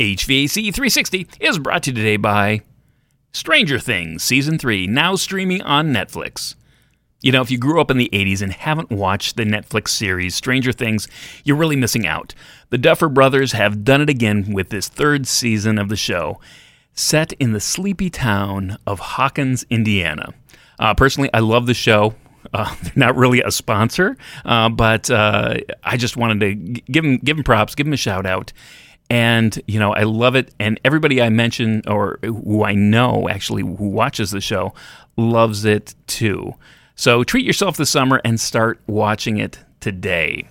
HVAC 360 is brought to you today by Stranger Things Season 3, now streaming on Netflix. You know, if you grew up in the 80s and haven't watched the Netflix series Stranger Things, you're really missing out. The Duffer Brothers have done it again with this third season of the show, set in the sleepy town of Hawkins, Indiana. Uh, personally, I love the show. Uh, they're not really a sponsor, uh, but uh, I just wanted to give them give them props, give them a shout out, and you know I love it. And everybody I mention or who I know actually who watches the show loves it too. So treat yourself this summer and start watching it today.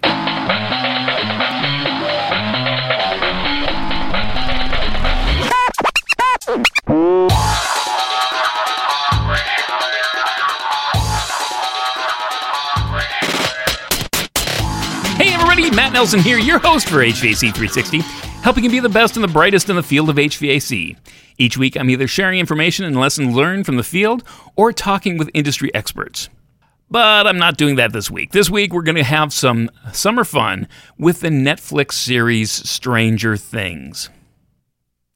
Everybody, Matt Nelson here, your host for HVAC 360, helping you be the best and the brightest in the field of HVAC. Each week I'm either sharing information and lessons learned from the field or talking with industry experts. But I'm not doing that this week. This week we're going to have some summer fun with the Netflix series Stranger Things.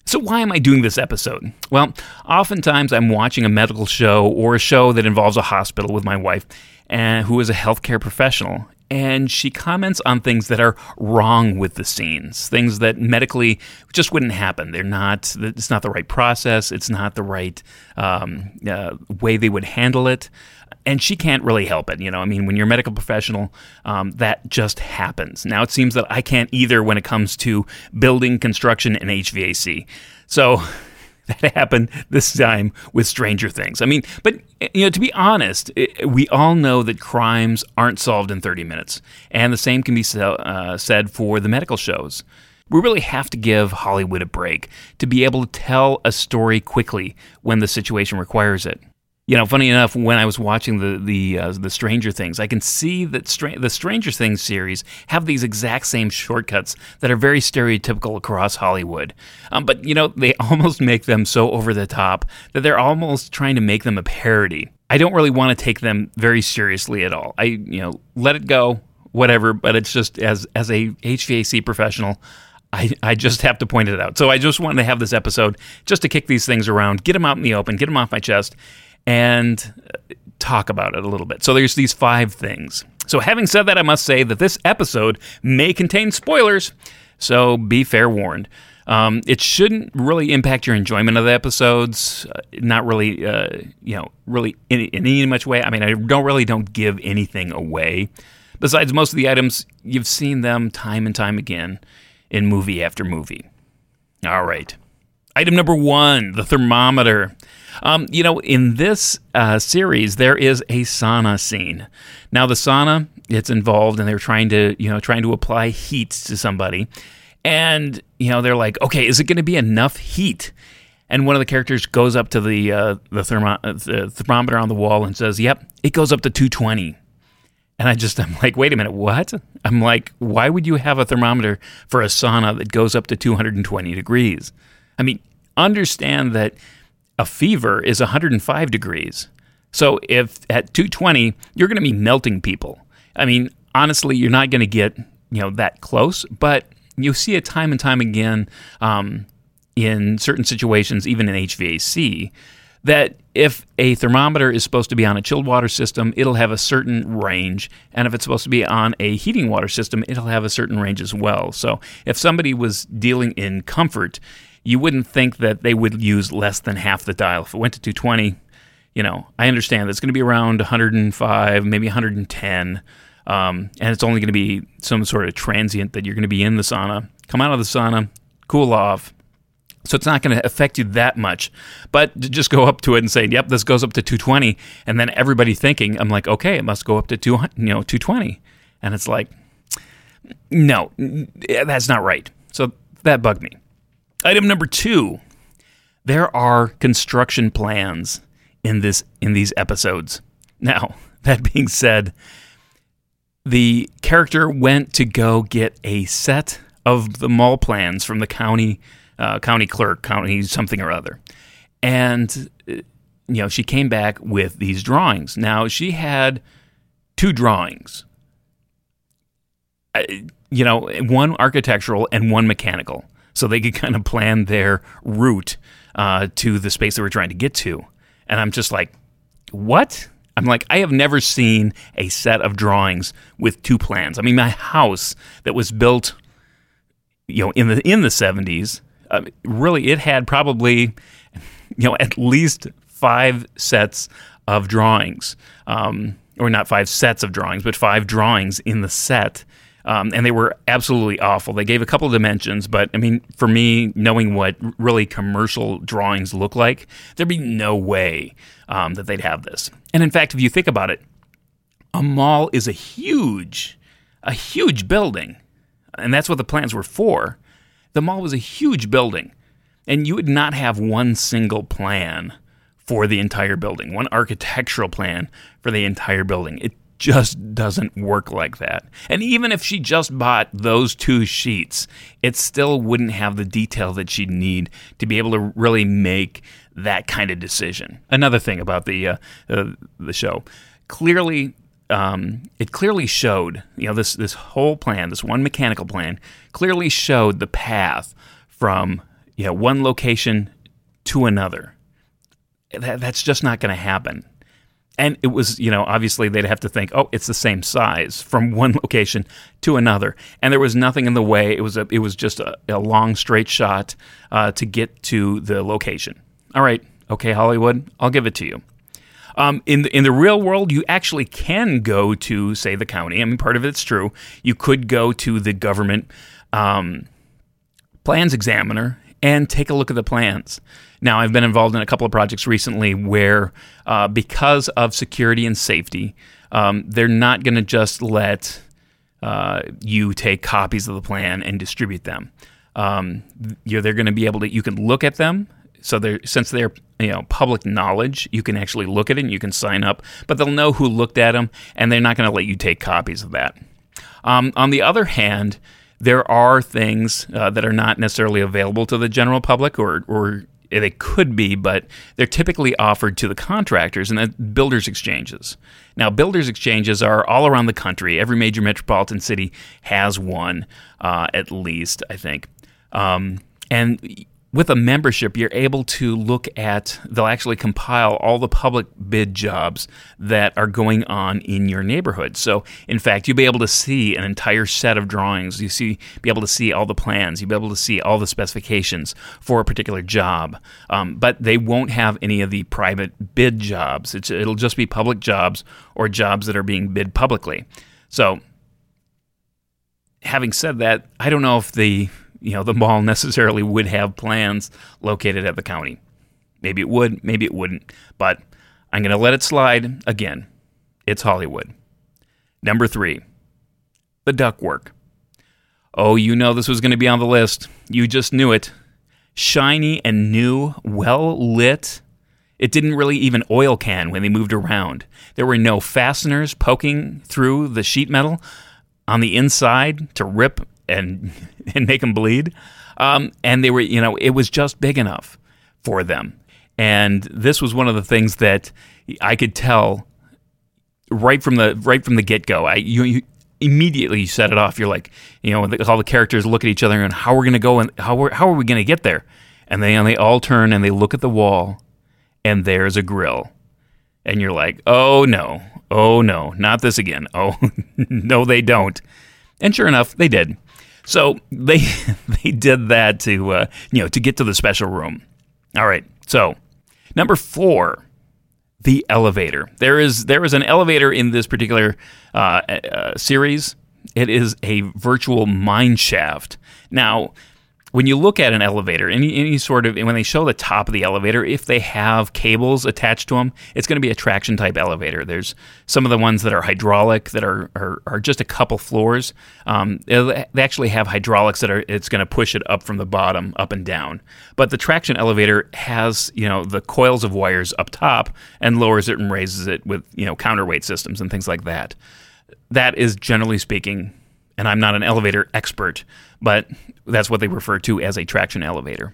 So, why am I doing this episode? Well, oftentimes I'm watching a medical show or a show that involves a hospital with my wife, uh, who is a healthcare professional, and she comments on things that are wrong with the scenes, things that medically just wouldn't happen. They're not. It's not the right process. It's not the right um, uh, way they would handle it. And she can't really help it. You know, I mean, when you're a medical professional, um, that just happens. Now it seems that I can't either when it comes to building, construction, and HVAC. So that happened this time with Stranger Things. I mean, but you know, to be honest, it, we all know that crimes aren't solved in 30 minutes, and the same can be uh, said for the medical shows. We really have to give Hollywood a break to be able to tell a story quickly when the situation requires it. You know, funny enough, when I was watching the the uh, the Stranger Things, I can see that Stra- the Stranger Things series have these exact same shortcuts that are very stereotypical across Hollywood. Um, but you know, they almost make them so over the top that they're almost trying to make them a parody. I don't really want to take them very seriously at all. I you know let it go, whatever. But it's just as as a HVAC professional. I, I just have to point it out. So I just wanted to have this episode just to kick these things around, get them out in the open, get them off my chest, and talk about it a little bit. So there's these five things. So having said that, I must say that this episode may contain spoilers, so be fair warned. Um, it shouldn't really impact your enjoyment of the episodes. Uh, not really, uh, you know, really in, in any much way. I mean, I don't really don't give anything away. Besides, most of the items you've seen them time and time again in movie after movie. All right. Item number one: the thermometer. Um, you know, in this uh, series, there is a sauna scene. Now, the sauna, it's involved, and they're trying to, you know, trying to apply heat to somebody, and you know, they're like, okay, is it going to be enough heat? And one of the characters goes up to the uh, the, thermo- uh, the thermometer on the wall and says, "Yep, it goes up to 220." And I just, I'm like, wait a minute, what? I'm like, why would you have a thermometer for a sauna that goes up to 220 degrees? I mean, understand that a fever is 105 degrees. So if at 220, you're going to be melting people. I mean, honestly, you're not going to get you know that close, but you see it time and time again um, in certain situations, even in HVAC, that if a thermometer is supposed to be on a chilled water system, it'll have a certain range, and if it's supposed to be on a heating water system, it'll have a certain range as well. So if somebody was dealing in comfort you wouldn't think that they would use less than half the dial. If it went to 220, you know, I understand it's going to be around 105, maybe 110, um, and it's only going to be some sort of transient that you're going to be in the sauna. Come out of the sauna, cool off. So it's not going to affect you that much. But just go up to it and say, "Yep, this goes up to 220," and then everybody thinking, "I'm like, okay, it must go up to 200, you know, 220," and it's like, no, that's not right. So that bugged me. Item number two there are construction plans in this in these episodes. Now, that being said, the character went to go get a set of the mall plans from the county uh, county clerk, county something or other, and uh, you know she came back with these drawings. Now she had two drawings, you know, one architectural and one mechanical. So they could kind of plan their route uh, to the space they were trying to get to. And I'm just like, what? I'm like, I have never seen a set of drawings with two plans. I mean, my house that was built, you know, in the in the 70s, uh, really, it had probably, you know, at least five sets of drawings, um, or not five sets of drawings, but five drawings in the set. Um, and they were absolutely awful. They gave a couple of dimensions, but I mean, for me, knowing what really commercial drawings look like, there'd be no way um, that they'd have this. And in fact, if you think about it, a mall is a huge, a huge building, and that's what the plans were for. The mall was a huge building, and you would not have one single plan for the entire building, one architectural plan for the entire building. It just doesn't work like that. And even if she just bought those two sheets, it still wouldn't have the detail that she'd need to be able to really make that kind of decision. Another thing about the uh, uh, the show, clearly. Um, it clearly showed, you know, this this whole plan, this one mechanical plan, clearly showed the path from you know one location to another. That, that's just not going to happen and it was you know obviously they'd have to think oh it's the same size from one location to another. And there was nothing in the way. It was a it was just a, a long straight shot uh, to get to the location. All right. Okay hollywood i'll give it to you. Um, in the, in the real world, you actually can go to, say, the county. I mean, part of it's true. You could go to the government um, plans examiner and take a look at the plans. Now, I've been involved in a couple of projects recently where, uh, because of security and safety, um, they're not going to just let uh, you take copies of the plan and distribute them. Um, you know, they're going to be able to. You can look at them. So they're since they're you know public knowledge, you can actually look at it and you can sign up. But they'll know who looked at them, and they're not going to let you take copies of that. Um, on the other hand, there are things uh, that are not necessarily available to the general public or, or they could be, but they're typically offered to the contractors and the builders exchanges. Now, builders exchanges are all around the country. Every major metropolitan city has one, uh, at least, I think. Um, and with a membership, you're able to look at, they'll actually compile all the public bid jobs that are going on in your neighborhood. So, in fact, you'll be able to see an entire set of drawings. You see, be able to see all the plans. You'll be able to see all the specifications for a particular job. Um, but they won't have any of the private bid jobs. It's, it'll just be public jobs or jobs that are being bid publicly. So, having said that, I don't know if the you know the mall necessarily would have plans located at the county. Maybe it would, maybe it wouldn't, but I'm going to let it slide again. It's Hollywood. Number 3. The ductwork. Oh, you know this was going to be on the list. You just knew it. Shiny and new, well lit. It didn't really even oil can when they moved around. There were no fasteners poking through the sheet metal on the inside to rip and and make them bleed. Um, and they were, you know, it was just big enough for them. And this was one of the things that I could tell right from the right from the get go. I you, you immediately set it off. You're like, you know, all the characters look at each other and how we're gonna go and how we're, how are we gonna get there? And they and they all turn and they look at the wall, and there's a grill, and you're like, oh no, oh no, not this again. Oh no, they don't. And sure enough, they did. So they they did that to uh, you know to get to the special room. All right. So number four, the elevator. There is there is an elevator in this particular uh, uh, series. It is a virtual mine shaft. Now when you look at an elevator, any, any sort of, when they show the top of the elevator, if they have cables attached to them, it's going to be a traction type elevator. There's some of the ones that are hydraulic that are, are, are just a couple floors. Um, they actually have hydraulics that are, it's going to push it up from the bottom, up and down. But the traction elevator has, you know, the coils of wires up top and lowers it and raises it with, you know, counterweight systems and things like that. That is generally speaking and I'm not an elevator expert, but that's what they refer to as a traction elevator.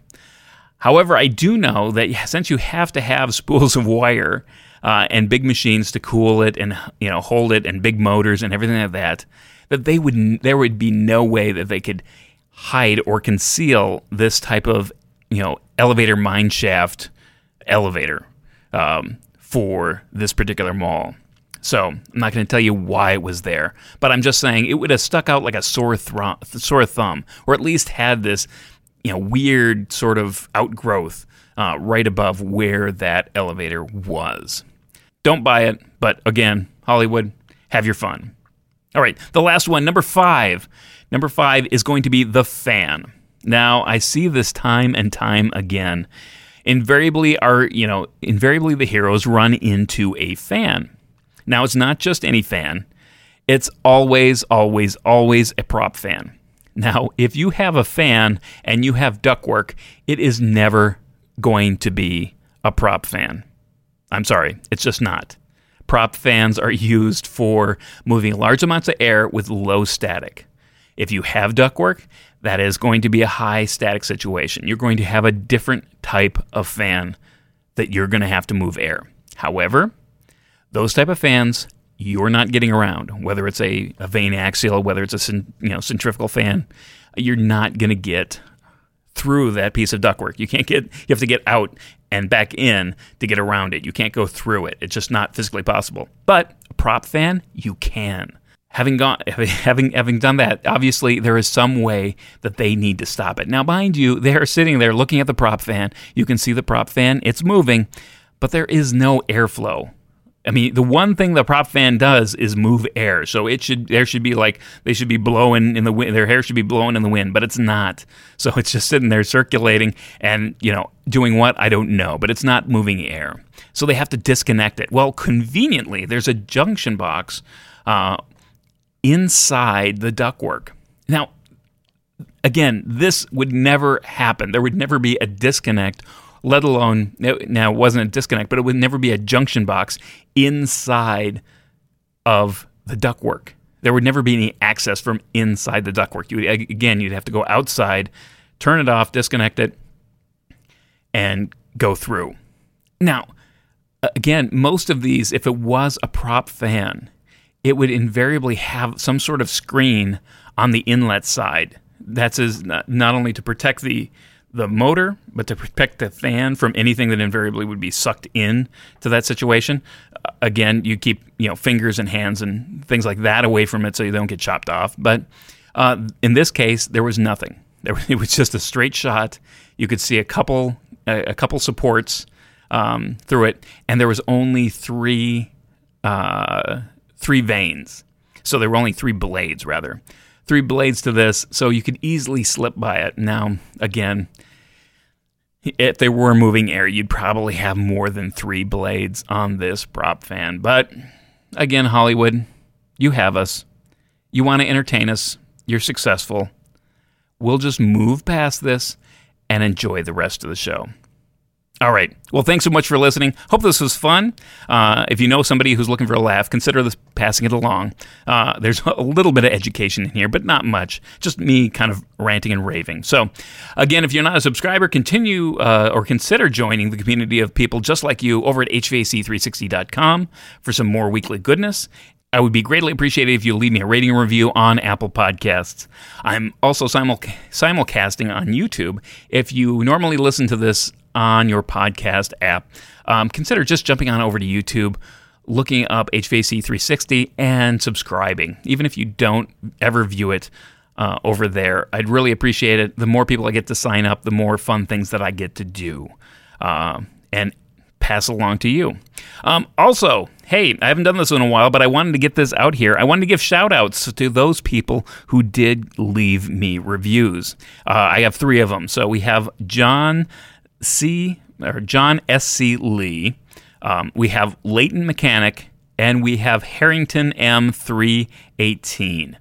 However, I do know that since you have to have spools of wire uh, and big machines to cool it and you know hold it and big motors and everything like that, that they would there would be no way that they could hide or conceal this type of you know elevator mine shaft elevator um, for this particular mall. So I'm not going to tell you why it was there, but I'm just saying it would have stuck out like a sore, thro- sore thumb, or at least had this, you know, weird sort of outgrowth uh, right above where that elevator was. Don't buy it, but again, Hollywood, have your fun. All right, the last one, number five. Number five is going to be the fan. Now, I see this time and time again. Invariably, our you know, invariably the heroes run into a fan. Now, it's not just any fan, it's always, always, always a prop fan. Now, if you have a fan and you have ductwork, it is never going to be a prop fan. I'm sorry, it's just not. Prop fans are used for moving large amounts of air with low static. If you have ductwork, that is going to be a high static situation. You're going to have a different type of fan that you're going to have to move air. However, those type of fans you're not getting around, whether it's a, a vane axial, whether it's a you know centrifugal fan, you're not going to get through that piece of ductwork. You can't get you have to get out and back in to get around it. You can't go through it. It's just not physically possible. But a prop fan, you can. Having gone having having done that, obviously there is some way that they need to stop it. Now, mind you, they are sitting there looking at the prop fan. You can see the prop fan, it's moving, but there is no airflow I mean, the one thing the prop fan does is move air. So it should there should be like they should be blowing in the wind. Their hair should be blowing in the wind, but it's not. So it's just sitting there circulating and you know doing what I don't know, but it's not moving air. So they have to disconnect it. Well, conveniently, there's a junction box uh, inside the ductwork. Now, again, this would never happen. There would never be a disconnect let alone now it wasn't a disconnect, but it would never be a junction box inside of the ductwork. There would never be any access from inside the ductwork. You would, again, you'd have to go outside, turn it off, disconnect it, and go through. Now, again, most of these, if it was a prop fan, it would invariably have some sort of screen on the inlet side. That's as not only to protect the the motor, but to protect the fan from anything that invariably would be sucked in to that situation. Uh, again, you keep you know fingers and hands and things like that away from it so you don't get chopped off. But uh, in this case, there was nothing. There, it was just a straight shot. You could see a couple a, a couple supports um, through it, and there was only three uh, three vanes. So there were only three blades, rather three blades to this, so you could easily slip by it. Now, again, if they were moving air, you'd probably have more than three blades on this prop fan. But again, Hollywood, you have us. You want to entertain us. You're successful. We'll just move past this and enjoy the rest of the show. All right. Well, thanks so much for listening. Hope this was fun. Uh, if you know somebody who's looking for a laugh, consider this passing it along. Uh, there's a little bit of education in here, but not much. Just me kind of ranting and raving. So, again, if you're not a subscriber, continue uh, or consider joining the community of people just like you over at HVAC360.com for some more weekly goodness. I would be greatly appreciated if you leave me a rating review on Apple Podcasts. I'm also simul- simulcasting on YouTube. If you normally listen to this on your podcast app, um, consider just jumping on over to YouTube, looking up HVAC 360, and subscribing. Even if you don't ever view it uh, over there, I'd really appreciate it. The more people I get to sign up, the more fun things that I get to do. Uh, and pass along to you. Um, also, hey, I haven't done this in a while, but I wanted to get this out here. I wanted to give shout outs to those people who did leave me reviews. Uh, I have three of them. So we have John C or John S. C. Lee. Um, we have Leighton Mechanic, and we have Harrington M. three eighteen.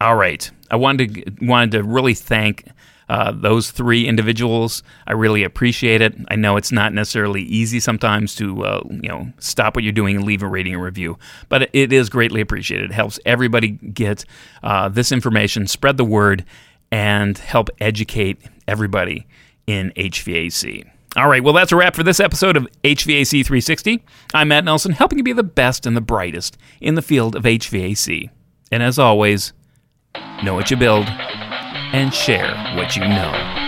All right, I wanted to wanted to really thank. Uh, those three individuals, I really appreciate it. I know it's not necessarily easy sometimes to, uh, you know, stop what you're doing and leave a rating and review, but it is greatly appreciated. It helps everybody get uh, this information, spread the word, and help educate everybody in HVAC. All right, well, that's a wrap for this episode of HVAC 360. I'm Matt Nelson, helping you be the best and the brightest in the field of HVAC. And as always, know what you build, and share what you know.